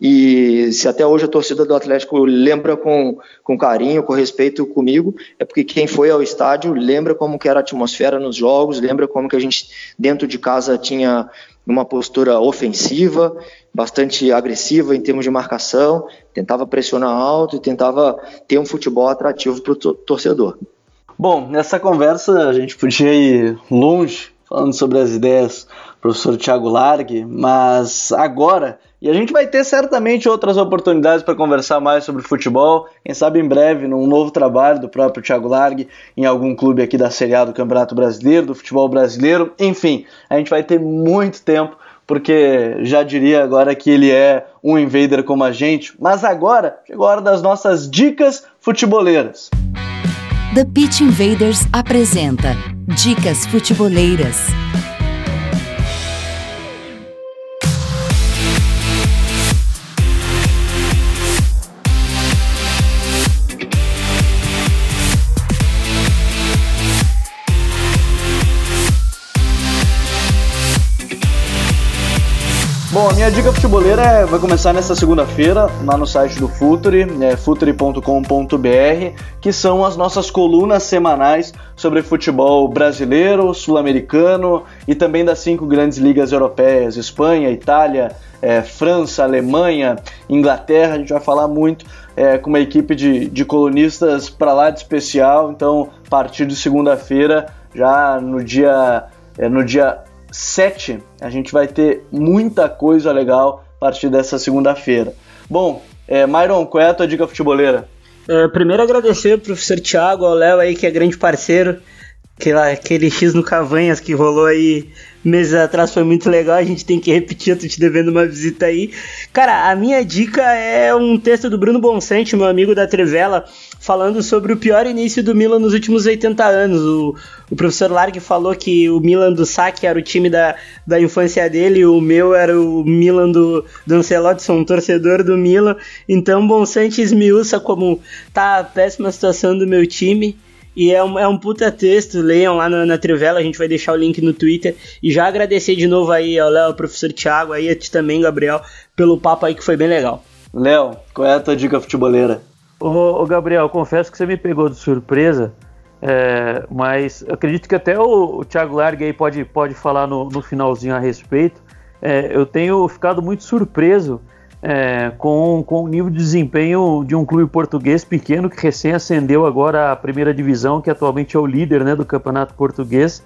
Speaker 2: e se até hoje a torcida do Atlético lembra com, com carinho, com respeito comigo, é porque quem foi ao estádio lembra como que era a atmosfera nos jogos, lembra como que a gente dentro de casa tinha uma postura ofensiva, bastante agressiva em termos de marcação, tentava pressionar alto e tentava ter um futebol atrativo para o torcedor.
Speaker 1: Bom, nessa conversa a gente podia ir longe falando sobre as ideias professor Tiago Largue, mas agora, e a gente vai ter certamente outras oportunidades para conversar mais sobre futebol, quem sabe em breve, num novo trabalho do próprio Tiago Largue, em algum clube aqui da Série A do Campeonato Brasileiro, do futebol brasileiro, enfim, a gente vai ter muito tempo porque já diria agora que ele é um invader como a gente, mas agora chegou a hora das nossas dicas futeboleiras.
Speaker 5: The Pitch Invaders apresenta Dicas Futeboleiras.
Speaker 1: Bom, a minha dica futebolera é, vai começar nessa segunda-feira, lá no site do Futuri, é futuri.com.br, que são as nossas colunas semanais sobre futebol brasileiro, sul-americano e também das cinco grandes ligas europeias, Espanha, Itália, é, França, Alemanha, Inglaterra. A gente vai falar muito é, com uma equipe de, de colunistas para lá de especial, então a partir de segunda-feira, já no dia, é, no dia 7, a gente vai ter muita coisa legal a partir dessa segunda-feira. Bom, é, Myron, qual é a tua dica futeboleira?
Speaker 3: É, primeiro agradecer ao professor Thiago, ao Léo aí, que é grande parceiro. Aquele, aquele X no Cavanhas que rolou aí meses atrás foi muito legal. A gente tem que repetir, eu tô te devendo uma visita aí. Cara, a minha dica é um texto do Bruno Bonsante, meu amigo da Trivela, falando sobre o pior início do Milan nos últimos 80 anos. O, o professor Largue falou que o Milan do Sacchi era o time da, da infância dele, o meu era o Milan do, do Ancelotti, sou um torcedor do Milan. Então, bom, Sanches miúça como tá a péssima situação do meu time. E é um, é um puta texto, leiam lá na, na Trivela, a gente vai deixar o link no Twitter. E já agradecer de novo aí ao Léo, ao professor Thiago, aí a ti também, Gabriel, pelo papo aí que foi bem legal.
Speaker 1: Léo, qual é a tua dica futeboleira?
Speaker 4: Ô, Gabriel, confesso que você me pegou de surpresa, é, mas acredito que até o, o Thiago Largue aí pode, pode falar no, no finalzinho a respeito. É, eu tenho ficado muito surpreso é, com, com o nível de desempenho de um clube português pequeno que recém ascendeu agora à primeira divisão, que atualmente é o líder né, do campeonato português,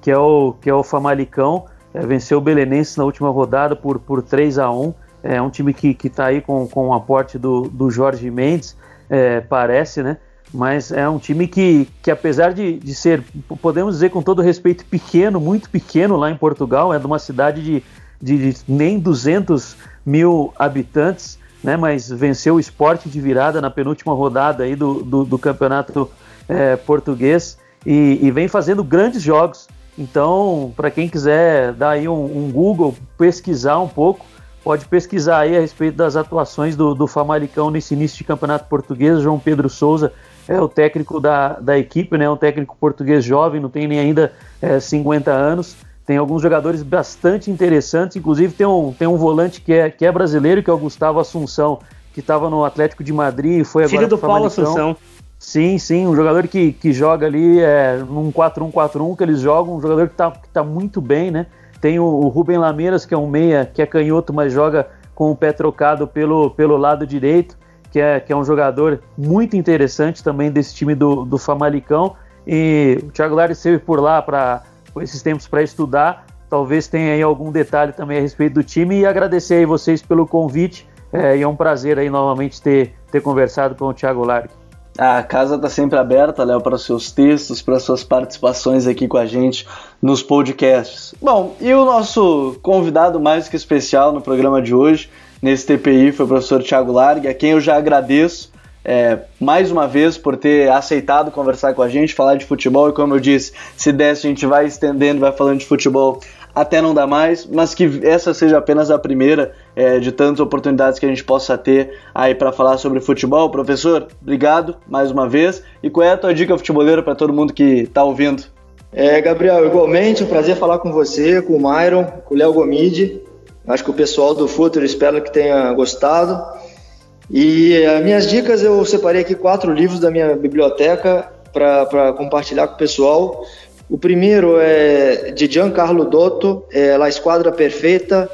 Speaker 4: que é o, que é o Famalicão. É, venceu o Belenense na última rodada por, por 3 a 1 É um time que está aí com, com o aporte do, do Jorge Mendes, é, parece, né? Mas é um time que, que apesar de, de ser, podemos dizer com todo respeito, pequeno, muito pequeno lá em Portugal, é de uma cidade de, de, de nem 200 mil habitantes, né, mas venceu o esporte de virada na penúltima rodada aí do, do, do campeonato é, português e, e, vem fazendo grandes jogos. Então, para quem quiser dar aí um, um, Google, pesquisar um pouco, pode pesquisar aí a respeito das atuações do, do Famalicão nesse início de campeonato português. João Pedro Souza é o técnico da, da equipe, né, um técnico português jovem, não tem nem ainda é, 50 anos tem alguns jogadores bastante interessantes, inclusive tem um, tem um volante que é, que é brasileiro, que é o Gustavo Assunção, que estava no Atlético de Madrid e foi
Speaker 3: Filho
Speaker 4: agora
Speaker 3: do Paulo Assunção.
Speaker 4: Sim, sim, um jogador que, que joga ali é, num 4-1-4-1 que eles jogam, um jogador que está que tá muito bem, né? Tem o, o Rubem Lameiras, que é um meia, que é canhoto, mas joga com o pé trocado pelo, pelo lado direito, que é, que é um jogador muito interessante também desse time do, do Famalicão. E o Thiago Lares esteve por lá para esses tempos para estudar. Talvez tenha aí algum detalhe também a respeito do time e agradecer aí vocês pelo convite. É, e é um prazer aí novamente ter, ter conversado com o Thiago Largue.
Speaker 1: A casa está sempre aberta, Léo, para seus textos, para suas participações aqui com a gente nos podcasts. Bom, e o nosso convidado mais que especial no programa de hoje, nesse TPI, foi o professor Thiago Largue, a quem eu já agradeço é, mais uma vez por ter aceitado conversar com a gente, falar de futebol e como eu disse, se desse a gente vai estendendo, vai falando de futebol até não dá mais, mas que essa seja apenas a primeira é, de tantas oportunidades que a gente possa ter aí para falar sobre futebol. Professor, obrigado mais uma vez. E qual é a tua dica futeboleira para todo mundo que está ouvindo?
Speaker 2: É, Gabriel, igualmente, um prazer falar com você, com o Myron, com o Léo Gomide. Acho que o pessoal do Futuro espero que tenha gostado. E as minhas dicas, eu separei aqui quatro livros da minha biblioteca para compartilhar com o pessoal. O primeiro é de Giancarlo Dotto, é La Esquadra Perfeita,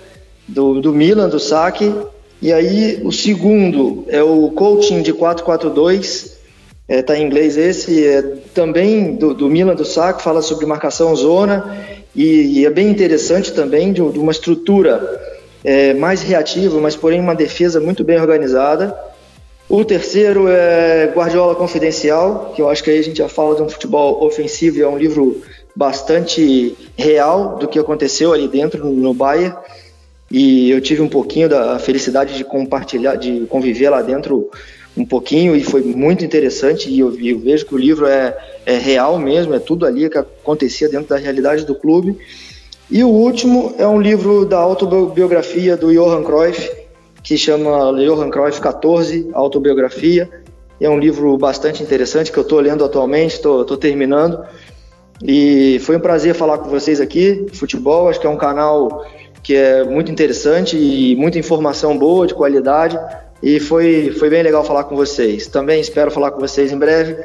Speaker 2: do, do Milan, do Saque. E aí o segundo é o Coaching de 442, está é, tá em inglês esse, é também do, do Milan, do Saque, fala sobre marcação zona e, e é bem interessante também de, de uma estrutura é, mais reativo, mas porém uma defesa muito bem organizada. O terceiro é Guardiola Confidencial, que eu acho que aí a gente já fala de um futebol ofensivo e é um livro bastante real do que aconteceu ali dentro no Bayern. E eu tive um pouquinho da felicidade de compartilhar, de conviver lá dentro um pouquinho e foi muito interessante. E eu, eu vejo que o livro é, é real mesmo, é tudo ali que acontecia dentro da realidade do clube. E o último é um livro da autobiografia do Johan Cruyff, que chama Johan Cruyff 14, Autobiografia. É um livro bastante interessante que eu estou lendo atualmente, estou terminando. E foi um prazer falar com vocês aqui. Futebol, acho que é um canal que é muito interessante e muita informação boa, de qualidade. E foi, foi bem legal falar com vocês. Também espero falar com vocês em breve.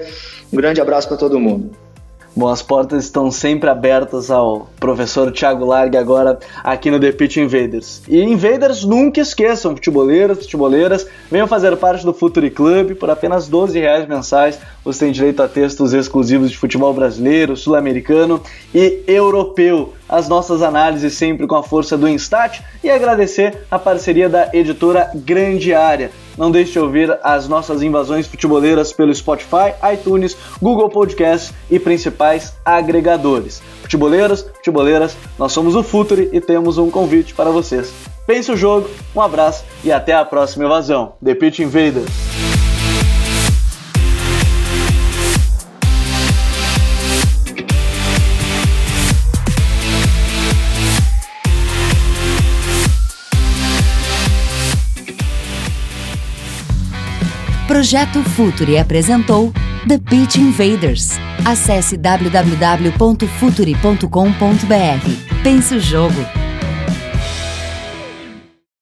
Speaker 2: Um grande abraço para todo mundo.
Speaker 1: Bom, as portas estão sempre abertas ao professor Thiago Largue agora aqui no The Pitch Invaders. E Invaders nunca esqueçam, futeboleiros, futeboleiras, venham fazer parte do Futuri Club por apenas 12 reais mensais. Você tem direito a textos exclusivos de futebol brasileiro, sul-americano e europeu. As nossas análises sempre com a força do Instat e agradecer a parceria da editora Grande Área. Não deixe de ouvir as nossas invasões futeboleiras pelo Spotify, iTunes, Google Podcasts e principais agregadores. Futeboleiros, futeboleiras, nós somos o Futuri e temos um convite para vocês. Pense o jogo, um abraço e até a próxima invasão. The Pitch Invaders!
Speaker 5: Projeto Futuri apresentou The Pitch Invaders. Acesse www.futuri.com.br. Pense o jogo.